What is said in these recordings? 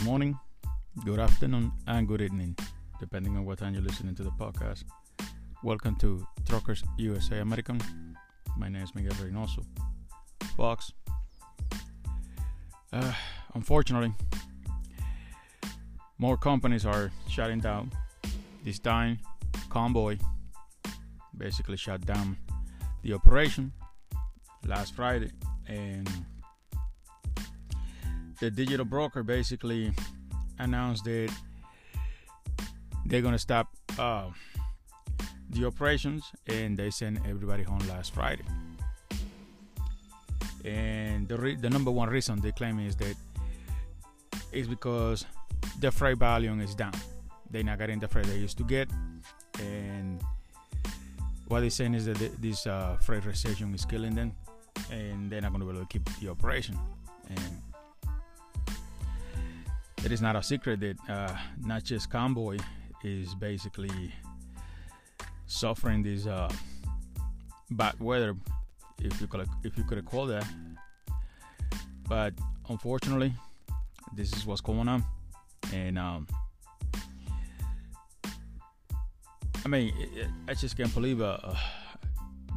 good morning, good afternoon, and good evening, depending on what time you're listening to the podcast. Welcome to Truckers USA American. My name is Miguel Reynoso. Fox. Uh, unfortunately, more companies are shutting down. This time, Convoy basically shut down the operation last Friday, and the digital broker basically announced that they're gonna stop uh, the operations, and they sent everybody home last Friday. And the re- the number one reason they claim is that is because the freight volume is down. They're not getting the freight they used to get, and what they're saying is that this uh, freight recession is killing them, and they're not to be able to keep the operation. And it is not a secret that uh, not just Convoy is basically suffering this uh, bad weather, if you could if you could call that. But unfortunately, this is what's going on, and um, I mean, I just can't believe uh, uh,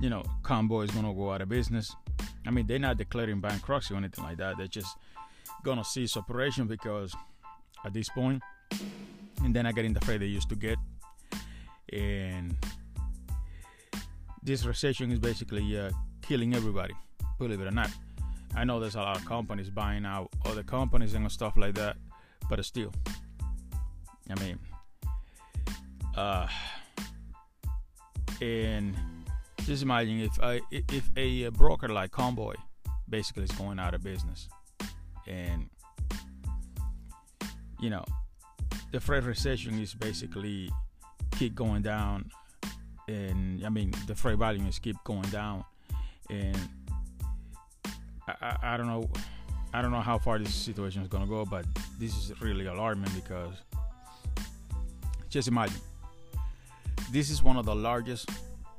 you know, Convoy is gonna go out of business. I mean, they're not declaring bankruptcy or anything like that. They're just gonna cease operation because at this point, and then I get in the freight they used to get, and this recession is basically uh, killing everybody. Believe it or not, I know there's a lot of companies buying out other companies and stuff like that, but still, I mean, uh, and just imagine if I, if a broker like Convoy basically is going out of business, and you know, the freight recession is basically keep going down, and I mean the freight volumes keep going down, and I, I, I don't know, I don't know how far this situation is gonna go, but this is really alarming because just imagine this is one of the largest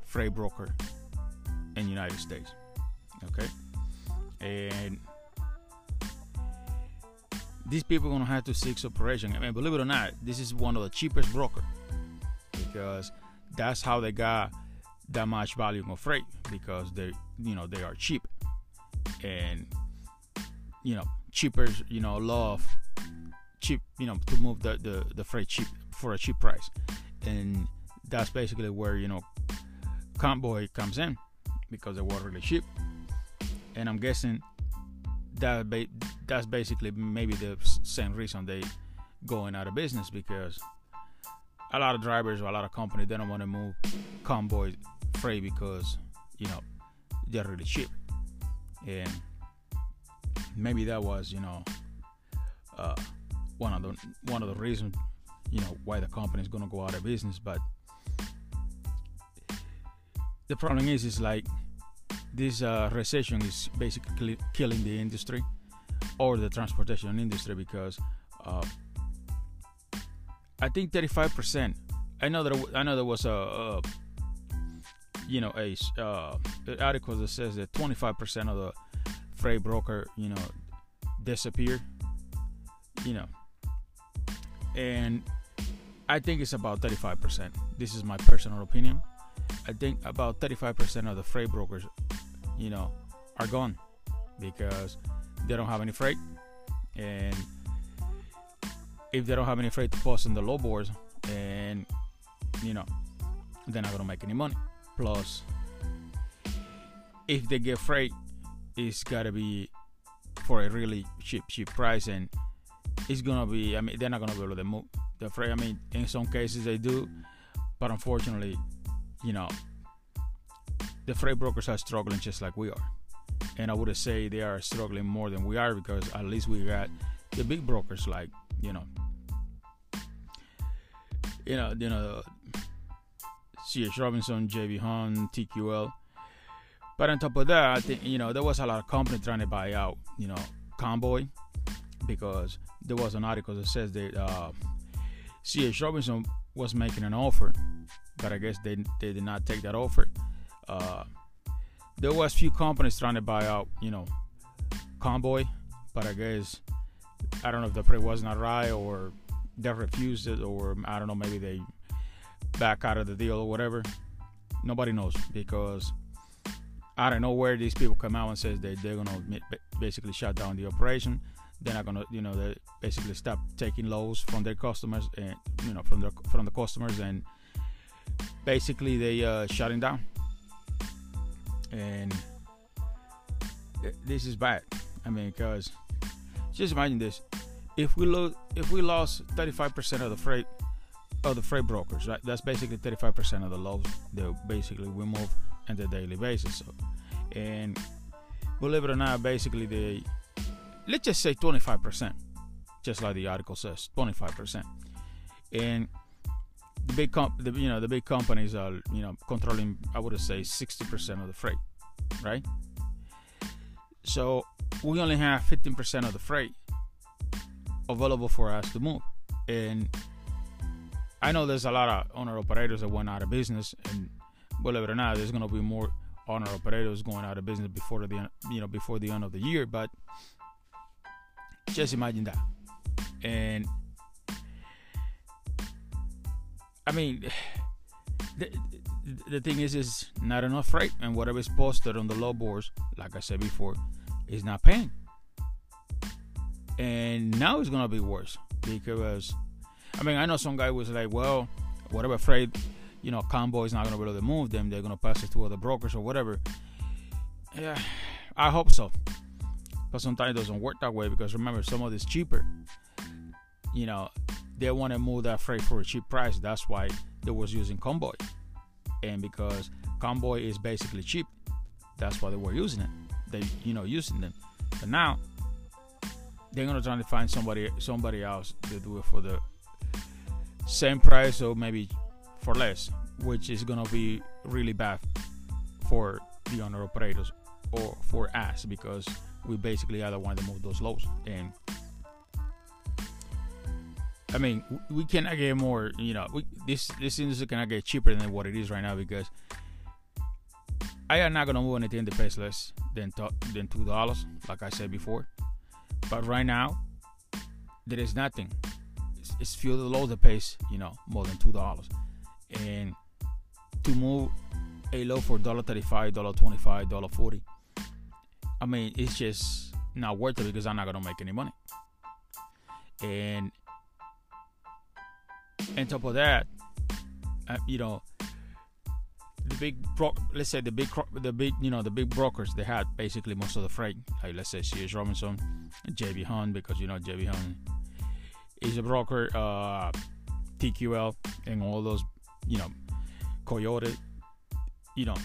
freight broker in the United States. Okay, and these people are gonna have to seek operation. I mean, believe it or not, this is one of the cheapest broker because that's how they got that much volume of freight because they, you know, they are cheap. And you know cheaper, you know, love cheap, you know, to move the the, the freight cheap for a cheap price, and that's basically where you know Convoy comes in because they were really cheap, and I'm guessing that that's basically maybe the same reason they going out of business because a lot of drivers or a lot of companies they don't want to move convoy freight because you know they're really cheap. And maybe that was you know uh, one of the one of the reasons you know why the company is going to go out of business. But the problem is is like this uh, recession is basically killing the industry or the transportation industry because uh, I think 35%. I know that I know there was a, a you know a uh, article that says that 25% of the freight broker you know disappeared. You know, and I think it's about 35%. This is my personal opinion. I think about 35% of the freight brokers you know, are gone because they don't have any freight. And if they don't have any freight to post on the low boards, and you know, they're not gonna make any money. Plus, if they get freight, it's gotta be for a really cheap, cheap price, and it's gonna be. I mean, they're not gonna be able to move the freight. I mean, in some cases they do, but unfortunately, you know, the freight brokers are struggling just like we are. And I would say they are struggling more than we are because at least we got the big brokers like, you know, you know, you know, C.H. Robinson, J.B. Hunt, TQL. But on top of that, I think, you know, there was a lot of companies trying to buy out, you know, Convoy because there was an article that says that uh, C.H. Robinson was making an offer, but I guess they, they did not take that offer uh, there was a few companies trying to buy out, you know, Convoy, but I guess I don't know if the price was not right or they refused it or I don't know maybe they back out of the deal or whatever. Nobody knows because I don't know where these people come out and says they they're gonna basically shut down the operation. They're not gonna you know they basically stop taking lows from their customers and you know from the from the customers and basically they uh, shutting down and this is bad. I mean because just imagine this: if we lose, if we lost 35% of the freight of the freight brokers, right? That's basically 35% of the loads that basically we move on the daily basis. So, and believe it or not, basically the let's just say 25%, just like the article says, 25%, and the big comp, the, you know, the big companies are you know controlling, I would say 60% of the freight, right? So we only have 15% of the freight available for us to move. And I know there's a lot of owner operators that went out of business, and believe it or not, there's going to be more owner operators going out of business before the you know before the end of the year. But just imagine that, and I mean, the, the thing is, is not enough freight, and whatever is posted on the low boards, like I said before, is not paying. And now it's gonna be worse because, I mean, I know some guy was like, well, whatever freight, you know, Convoy is not gonna be able to move them. They're gonna pass it to other brokers or whatever. Yeah, I hope so. But sometimes it doesn't work that way because remember, some of this cheaper. You know, they want to move that freight for a cheap price. That's why they was using Convoy, and because Convoy is basically cheap, that's why they were using it they you know using them. But now they're gonna try to find somebody somebody else to do it for the same price or maybe for less, which is gonna be really bad for the owner operators or for us because we basically are the one to move those loads and I mean, we cannot get more. You know, we, this this industry cannot get cheaper than what it is right now because I am not gonna move anything that pays less than than two dollars, like I said before. But right now, there is nothing. It's, it's few of loads that pays, you know, more than two dollars, and to move a load for dollar thirty-five, dollar twenty-five, dollar forty. I mean, it's just not worth it because I'm not gonna make any money. And on top of that, uh, you know, the big bro- let's say the big the big you know the big brokers they had basically most of the freight like let's say C.H. Robinson J.B. Hunt because you know J.B. Hunt is a broker uh, TQL and all those you know Coyote you know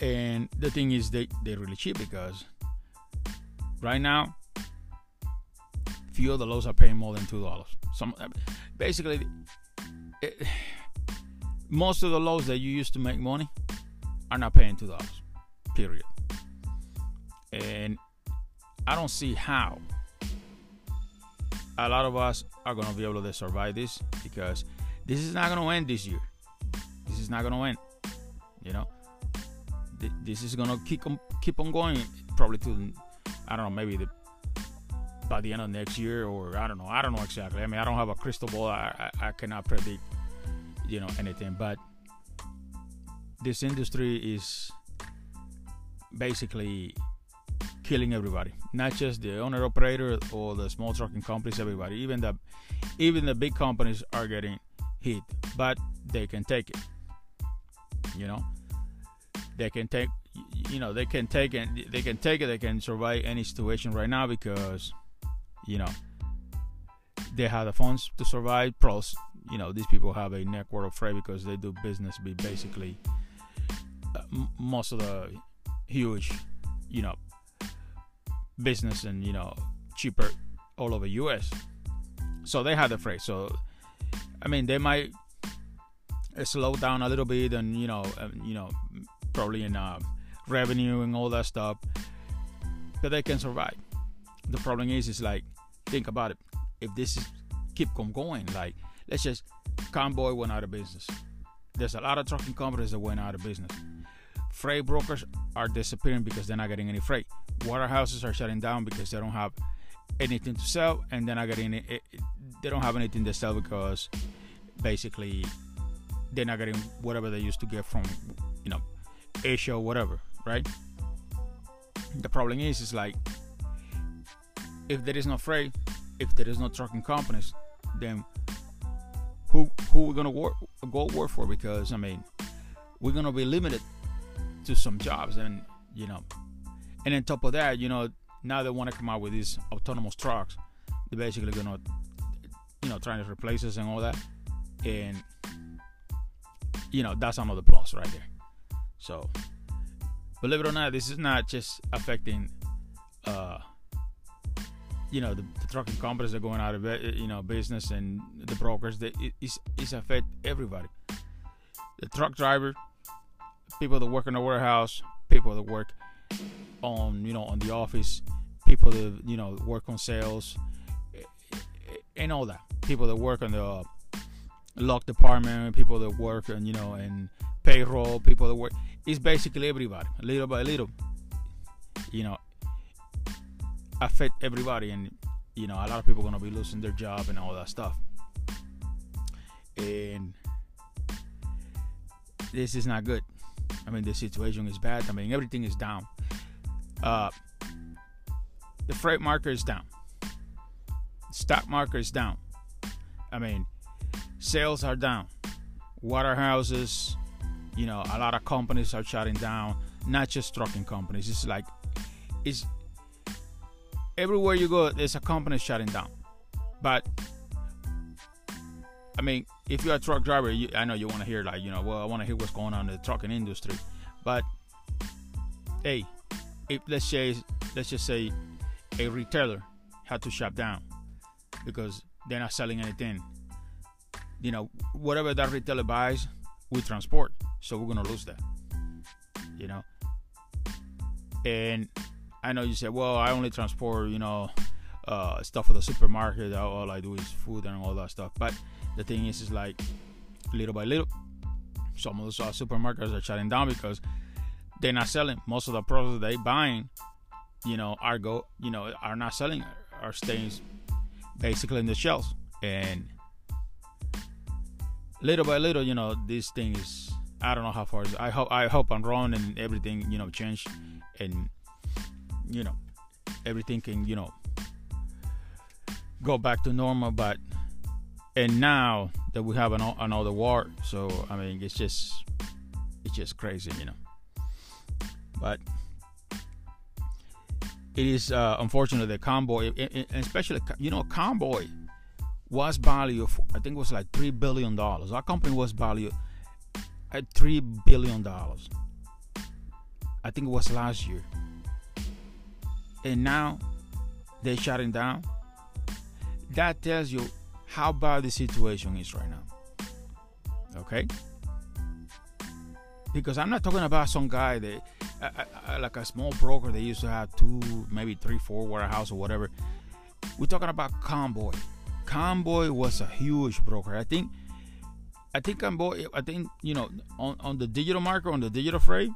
and the thing is they they're really cheap because right now few of the lows are paying more than two dollars some basically it, most of the loads that you used to make money are not paying two dollars. Period. And I don't see how a lot of us are gonna be able to survive this because this is not gonna end this year. This is not gonna end. You know, this is gonna keep on keep on going probably to I don't know maybe the by the end of next year or I don't know. I don't know exactly. I mean I don't have a crystal ball. I, I, I cannot predict you know anything. But this industry is basically killing everybody. Not just the owner operator or the small trucking companies everybody. Even the even the big companies are getting hit but they can take it you know? They can take you know they can take it they can take it they can survive any situation right now because you know they have the funds to survive plus you know these people have a network of freight because they do business be basically uh, m- most of the huge you know business and you know cheaper all over us so they have the freight so i mean they might slow down a little bit and you know um, you know probably in uh, revenue and all that stuff but they can survive. The problem is is like think about it if this is keep on going like let's just Convoy went out of business. There's a lot of trucking companies that went out of business. Freight brokers are disappearing because they're not getting any freight. Warehouses are shutting down because they don't have anything to sell, and they're not getting it, it, eh, eh, they don't have anything to sell because basically they're not getting whatever they used to get from you know Asia or whatever, right? The problem is, is like if there is no freight, if there is no trucking companies, then who who we're gonna work go work for? Because I mean, we're gonna be limited to some jobs, and you know, and on top of that, you know, now they want to come out with these autonomous trucks. They're basically gonna, you know, trying to replace us and all that, and you know, that's another plus right there. So, believe it or not, this is not just affecting, uh, you know, the, the trucking companies are going out of you know business and the brokers. It, it's affect everybody. The truck driver, people that work in the warehouse, people that work on you know on the office, people that you know work on sales, and all that. People that work on the uh, lock department, people that work and you know and payroll, people that work. It's basically everybody, little by little. You know, affect everybody, and you know a lot of people are gonna be losing their job and all that stuff. And this is not good. I mean, the situation is bad. I mean, everything is down. Uh, the freight market is down. Stock market is down. I mean, sales are down. Waterhouses, you know, a lot of companies are shutting down. Not just trucking companies. It's like, it's everywhere you go. There's a company shutting down. But I mean, if you're a truck driver, you, I know you want to hear like, you know, well, I want to hear what's going on in the trucking industry. But hey, if let's say let's just say a retailer had to shut down because they're not selling anything you know, whatever that retailer buys, we transport. So we're gonna lose that. You know. And I know you say, well, I only transport, you know, uh, stuff for the supermarket. All I do is food and all that stuff. But the thing is, is like little by little, some of those uh, supermarkets are shutting down because they're not selling. Most of the products they buying, you know, are go, you know, are not selling, are staying basically in the shelves. And little by little, you know, this thing is I don't know how far. I hope I hope I'm wrong and everything, you know, change and you know, everything can, you know, go back to normal. But and now that we have an, another war, so I mean, it's just it's just crazy, you know. But it is uh, unfortunate that Convoy, especially you know, Convoy was valued, I think it was like three billion dollars. Our company was valued at three billion dollars. I think it was last year, and now they're shutting down. That tells you how bad the situation is right now. Okay, because I'm not talking about some guy that, uh, uh, like a small broker, they used to have two, maybe three, four warehouse or whatever. We're talking about Convoy Convoy was a huge broker. I think I think Convoy I think you know on, on the digital market on the digital freight,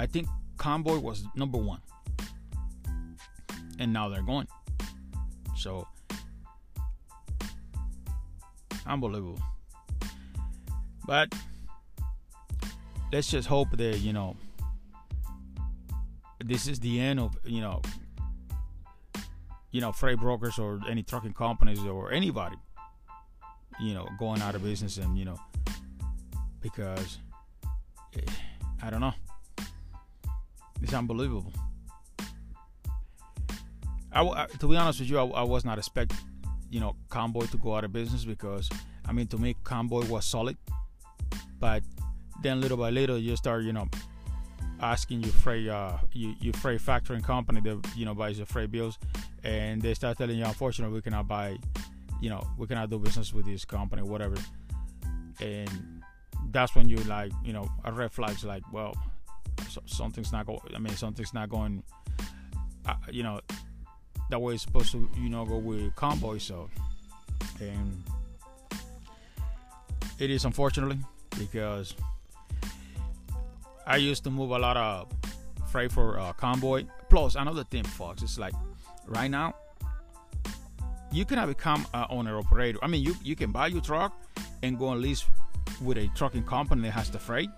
I think Convoy was number one. And now they're going. So unbelievable. But let's just hope that, you know, this is the end of, you know, you know, freight brokers or any trucking companies or anybody, you know, going out of business and, you know, because eh, I don't know. It's unbelievable. I, I, to be honest with you, I, I was not expect, you know, Convoy to go out of business because, I mean, to me, Convoy was solid, but then little by little, you start, you know, asking your freight, uh, your, your freight factoring company that you know buys your freight bills, and they start telling you, unfortunately, we cannot buy, you know, we cannot do business with this company, whatever. And that's when you like, you know, a red flag's like, well, so, something's not going. I mean, something's not going. Uh, you know, that it's supposed to, you know, go with Convoy. So, and it is unfortunately because I used to move a lot of freight for uh, Convoy. Plus, another thing, folks, it's like right now you cannot become an owner operator. I mean, you you can buy your truck and go and lease with a trucking company that has the freight.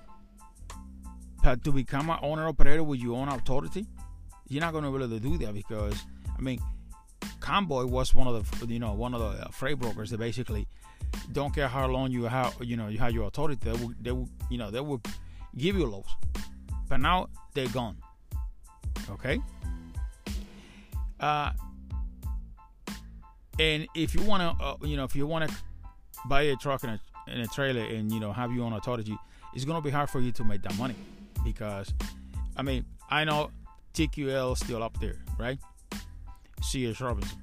But to become an owner operator with your own authority, you're not going to be able to do that because I mean, Convoy was one of the you know one of the uh, freight brokers that basically don't care how long you have you know you have your authority. They will they will you know they will give you lows, but now they're gone. Okay. Uh, and if you want to, uh, you know, if you want to buy a truck and a, and a trailer and you know have your own authority, it's gonna be hard for you to make that money because, I mean, I know TQL still up there, right? C.H. Robinson.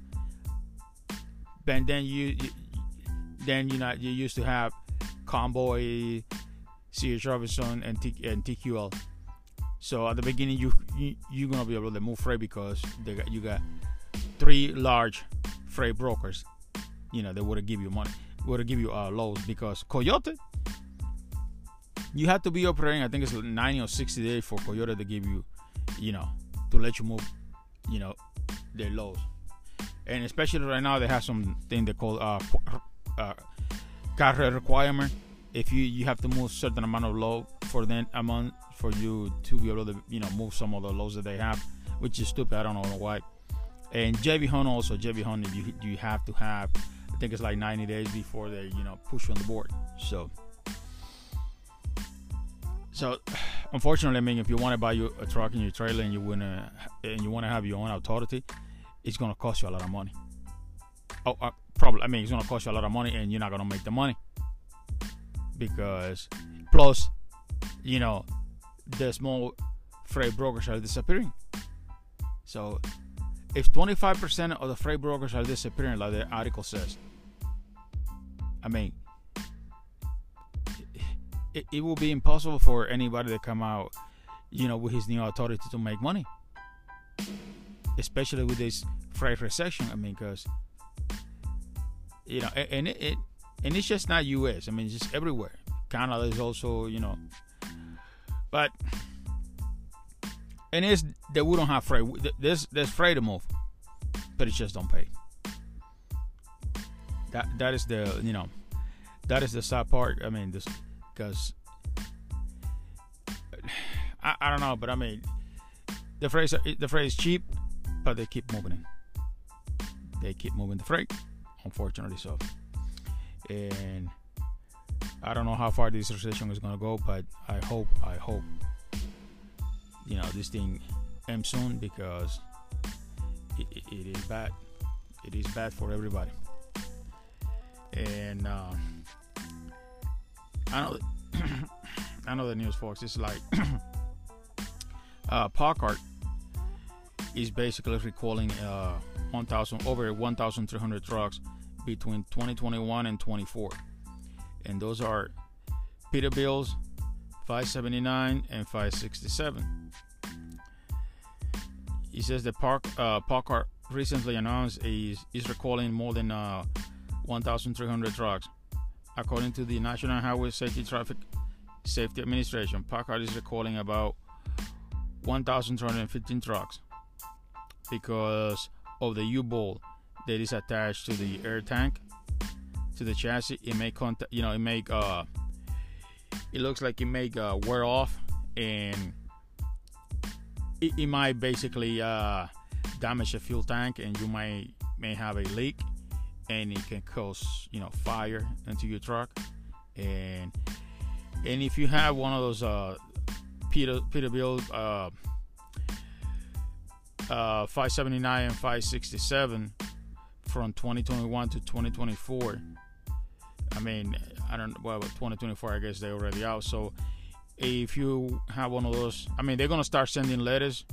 But then you, then you know you used to have Convoy, C.H. Robinson, and, T, and TQL. So at the beginning, you, you you're gonna be able to move freight because they got, you got three large freight brokers. You know they would give you money, would give you uh, loads because Coyote. You have to be operating. I think it's 90 or 60 days for Coyote to give you, you know, to let you move, you know, their loads. And especially right now, they have something they call uh, uh, carrier requirement. If you you have to move certain amount of load for then a month for you to be able to you know move some of the loads that they have, which is stupid. I don't know why. And JB Hunt also JB Hunt you you have to have I think it's like 90 days before they you know push you on the board. So so unfortunately, I mean, if you want to buy you a truck and your trailer and you wanna and you want to have your own authority, it's gonna cost you a lot of money. Oh, uh, probably. I mean, it's gonna cost you a lot of money, and you're not gonna make the money because plus, you know, the small freight brokers are disappearing. So, if 25% of the freight brokers are disappearing, like the article says, I mean, it, it will be impossible for anybody to come out, you know, with his new authority to make money especially with this freight recession. I mean, because you know, and it, it, and it's just not U.S. I mean, it's just everywhere. Canada is also, you know, but and it's that we don't have freight. There's there's freight to move, but it just don't pay. That that is the you know, that is the sad part. I mean, this because I, I don't know, but I mean, the phrase the phrase cheap but they keep moving in. They keep moving the freight, unfortunately so. And I don't know how far this recession is gonna go, but I hope, I hope, you know, this thing ends soon because it, it, it is bad. It is bad for everybody. And uh, I know, I know the news, folks. It's like uh, Packard is basically recalling uh, 1,000 over 1,300 trucks between 2021 and 24, and those are Peterbilts 579 and 567. He says the Park uh, recently announced is is recalling more than uh, 1,300 trucks, according to the National Highway Safety Traffic Safety Administration. PACCAR is recalling about 1,215 trucks because of the U-bolt that is attached to the air tank to the chassis. It may contact, you know, it make uh, it looks like it may uh, wear off and it, it might basically uh, damage the fuel tank and you might may have a leak and it can cause you know fire into your truck and and if you have one of those uh Peter Peterbilt uh uh, 579 and 567 from 2021 to 2024. I mean, I don't well, 2024. I guess they're already out. So if you have one of those, I mean, they're gonna start sending letters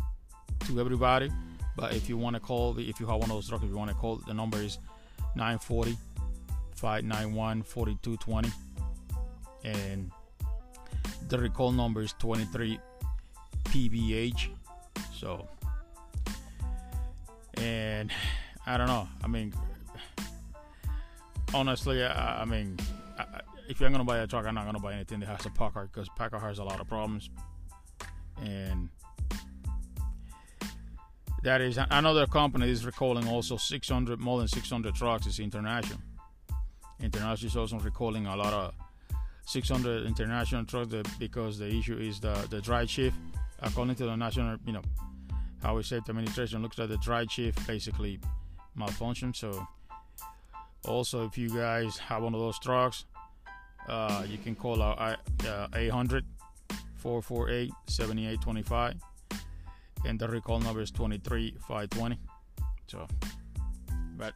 to everybody. But if you want to call, if you have one of those trucks, if you want to call, the number is 940 591 4220. And the recall number is 23 PBH. So and I don't know. I mean, honestly, I, I mean, I, if you're gonna buy a truck, I'm not gonna buy anything that has a PACCAR because PACCAR has a lot of problems, and that is another company is recalling also 600 more than 600 trucks. Is international. International is also recalling a lot of 600 international trucks because the issue is the the dry shift. According to the national, you know, highway safety administration looks at the dry chief basically malfunction. So also, if you guys have one of those trucks, uh, you can call our uh, 800 448 7825 and the recall number is 23520 so but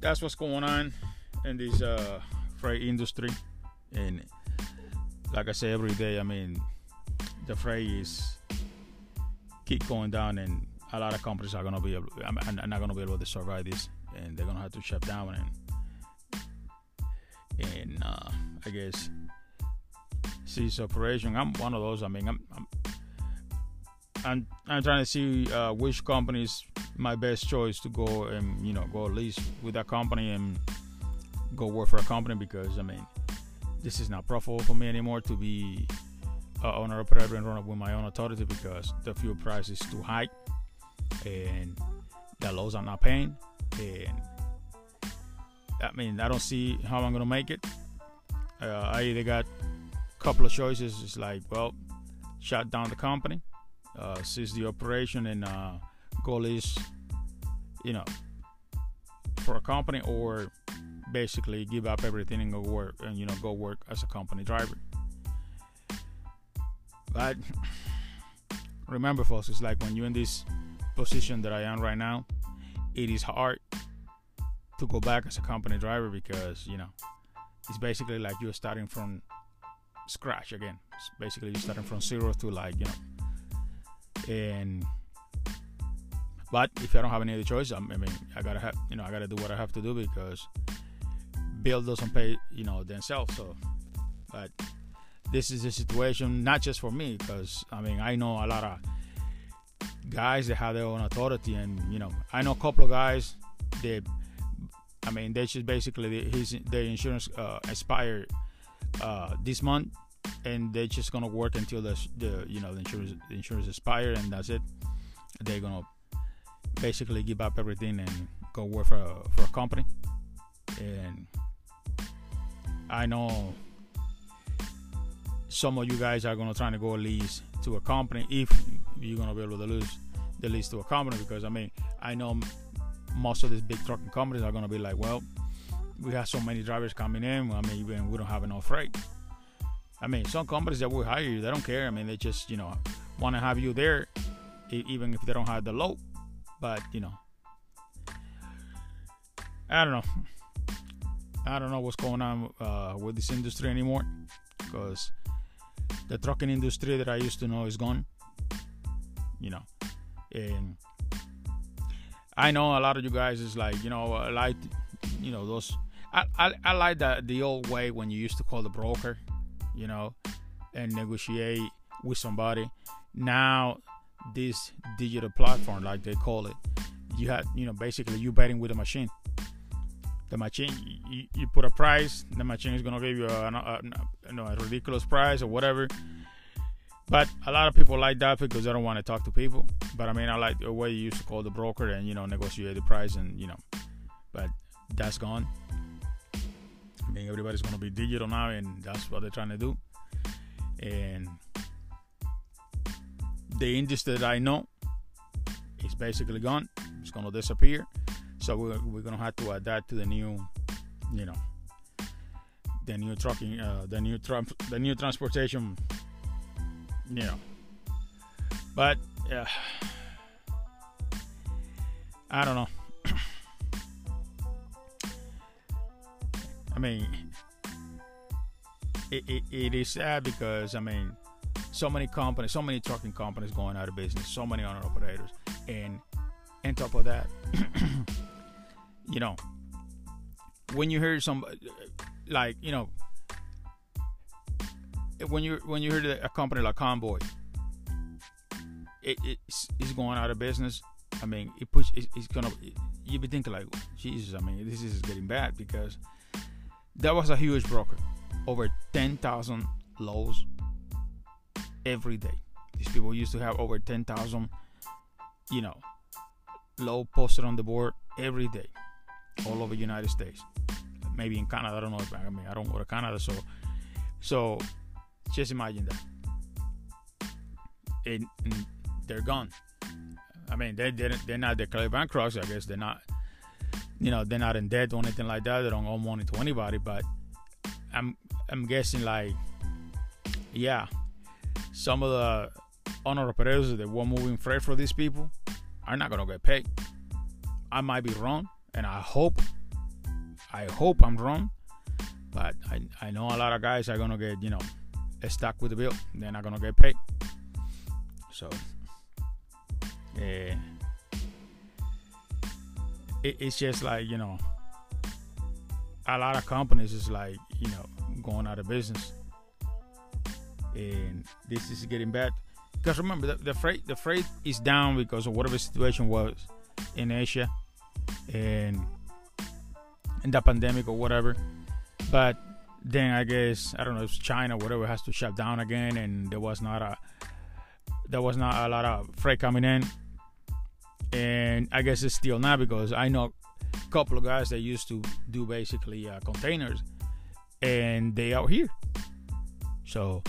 that's what's going on in this uh, freight industry and like i say every day i mean the freight is keep going down and a lot of companies are to be able i'm not going to be able to survive this and they're to have to shut down and and uh, I guess cease operation. I'm one of those. I mean, I'm I'm I'm, I'm trying to see uh, which company is my best choice to go and you know go at least with that company and go work for a company because I mean this is not profitable for me anymore to be uh, owner operator and run up with my own authority because the fuel price is too high and the lows are not paying and I mean, I don't see how I'm gonna make it. Uh, I either got a couple of choices. It's like, well, shut down the company, uh, cease the operation, and uh, go list, you know, for a company, or basically give up everything and go work, and you know, go work as a company driver. But remember, folks, it's like when you're in this position that I am right now, it is hard to go back as a company driver because you know it's basically like you're starting from scratch again. It's basically you're starting from zero to like you know, and but if I don't have any other choice, I mean I gotta have you know I gotta do what I have to do because bill doesn't pay you know themselves. So, but this is a situation not just for me because I mean I know a lot of guys that have their own authority and you know I know a couple of guys that I mean, they just basically his their insurance uh, expired uh, this month, and they're just gonna work until the the you know the insurance the insurance expired, and that's it. They're gonna basically give up everything and go work for a, for a company. And I know some of you guys are gonna try to go lease to a company if you're gonna be able to lose the lease to a company because I mean I know most of these big trucking companies are going to be like, well, we have so many drivers coming in. I mean, even we don't have enough freight. I mean, some companies that will hire you, they don't care. I mean, they just, you know, want to have you there, even if they don't have the load. But, you know, I don't know. I don't know what's going on uh, with this industry anymore because the trucking industry that I used to know is gone. You know, and I know a lot of you guys is like, you know, I like, you know, those. I, I, I like that the old way when you used to call the broker, you know, and negotiate with somebody. Now, this digital platform, like they call it, you had, you know, basically you betting with a machine. The machine, you, you put a price, the machine is gonna give you a, a, a, a ridiculous price or whatever but a lot of people like that because they don't want to talk to people. But I mean, I like the way you used to call the broker and you know negotiate the price and you know, but that's gone. I mean, everybody's gonna be digital now, and that's what they're trying to do. And the industry that I know is basically gone. It's gonna disappear. So we're, we're gonna have to adapt to the new, you know, the new trucking, uh, the new tra- the new transportation you know. But yeah, I don't know. I mean, it, it, it is sad because I mean, so many companies, so many trucking companies going out of business, so many owner operators, and on top of that, you know, when you hear some like you know when you when you hear a company like Convoy, it, it's, it's going out of business. I mean, it push it, it's gonna. You be thinking like, Jesus. I mean, this is getting bad because that was a huge broker, over ten thousand lows every day. These people used to have over ten thousand you know, low posted on the board every day, all over the United States. Maybe in Canada, I don't know. If, I mean, I don't go to Canada, so so just imagine that. And, and they're gone. I mean, they didn't. They're not declared bankrupt. I guess they're not. You know, they're not in debt or anything like that. They don't owe money to anybody. But I'm I'm guessing like, yeah, some of the operators that were moving freight for these people are not gonna get paid. I might be wrong, and I hope, I hope I'm wrong, but I, I know a lot of guys are gonna get you know stuck with the bill. They're not gonna get paid. So, yeah, it, it's just like you know, a lot of companies is like you know going out of business, and this is getting bad. Because remember, the, the freight the freight is down because of whatever situation was in Asia, and in the pandemic or whatever. But then I guess I don't know if China whatever has to shut down again, and there was not a there was not a lot of freight coming in, and I guess it's still not because I know a couple of guys that used to do basically uh, containers, and they out here. So,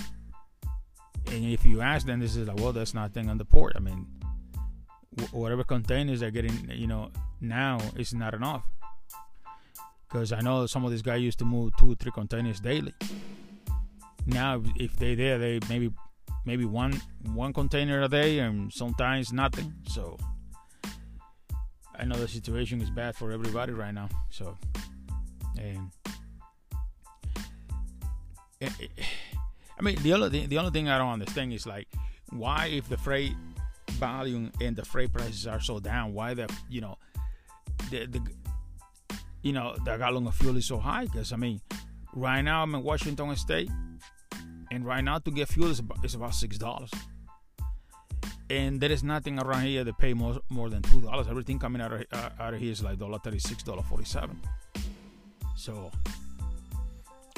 and if you ask them, this is like, well, that's nothing on the port. I mean, whatever containers they're getting, you know, now is not enough. Because I know some of these guys used to move two three containers daily. Now, if they there, they maybe maybe one one container a day, and sometimes nothing. So I know the situation is bad for everybody right now. So, and it, it, I mean, the only thing, the only thing I don't understand is like, why if the freight volume and the freight prices are so down, why the you know the the you know the gallon of fuel is so high? Because I mean, right now I'm in Washington State, and right now to get fuel is about, about six dollars. And there is nothing around here that pay more more than two dollars. Everything coming out of uh, out of here is like dollar thirty six, dollar forty seven. So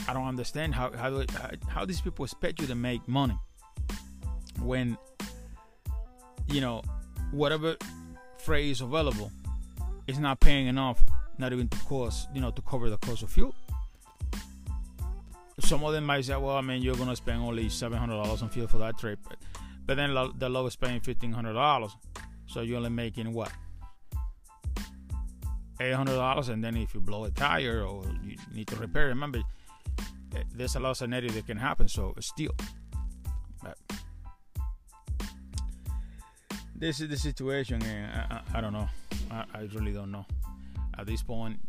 I don't understand how how, how these people expect you to make money when you know whatever is available is not paying enough, not even to cost you know to cover the cost of fuel. Some of them might say, "Well, I mean, you're gonna spend only seven hundred dollars on fuel for that trip," but, but then the lowest paying fifteen hundred dollars, so you're only making what eight hundred dollars, and then if you blow a tire or you need to repair, remember eh, there's a lot of scenarios that can happen. So still, but this is the situation, and I, I, I don't know. I, I, really don't know. At this point,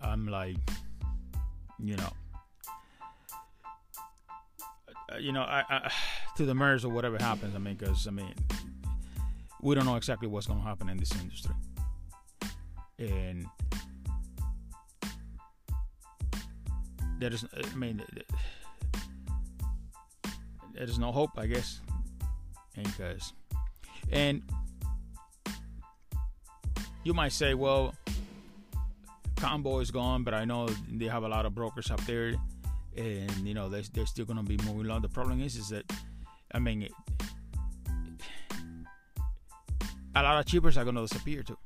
I'm like, you know, uh, you know, I, to the merge or whatever happens. I mean, because I mean, we don't know exactly what's going to happen in this industry, and there is, I mean, there is no hope, I guess, and because, and you might say, well, Convoy is gone, but I know they have a lot of brokers up there, and you know they're, they're still gonna be moving along. The problem is, is that, I mean, it, a lot of cheapers are gonna disappear too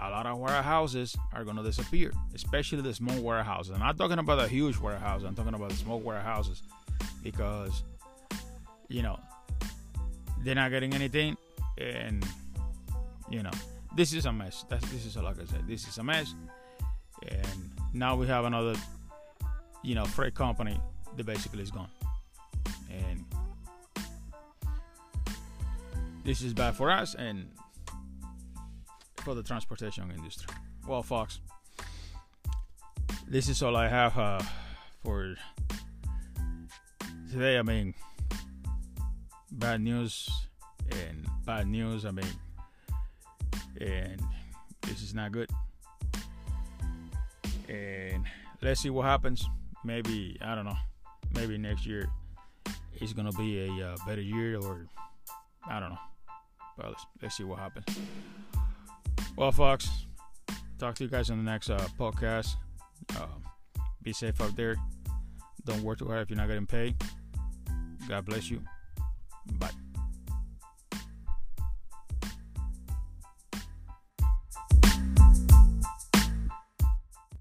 a lot of warehouses are going to disappear, especially the small warehouses. I'm not talking about a huge warehouse, I'm talking about the small warehouses because, you know, they're not getting anything. And, you know, this is a mess. That's, this is, like I said, this is a mess. And now we have another, you know, freight company that basically is gone. And this is bad for us. And for the transportation industry. Well, Fox, this is all I have uh, for today. I mean, bad news and bad news. I mean, and this is not good. And let's see what happens. Maybe I don't know. Maybe next year it's gonna be a uh, better year, or I don't know. But let's, let's see what happens. Well, folks, talk to you guys in the next uh, podcast. Uh, be safe out there. Don't work too hard if you're not getting paid. God bless you. Bye.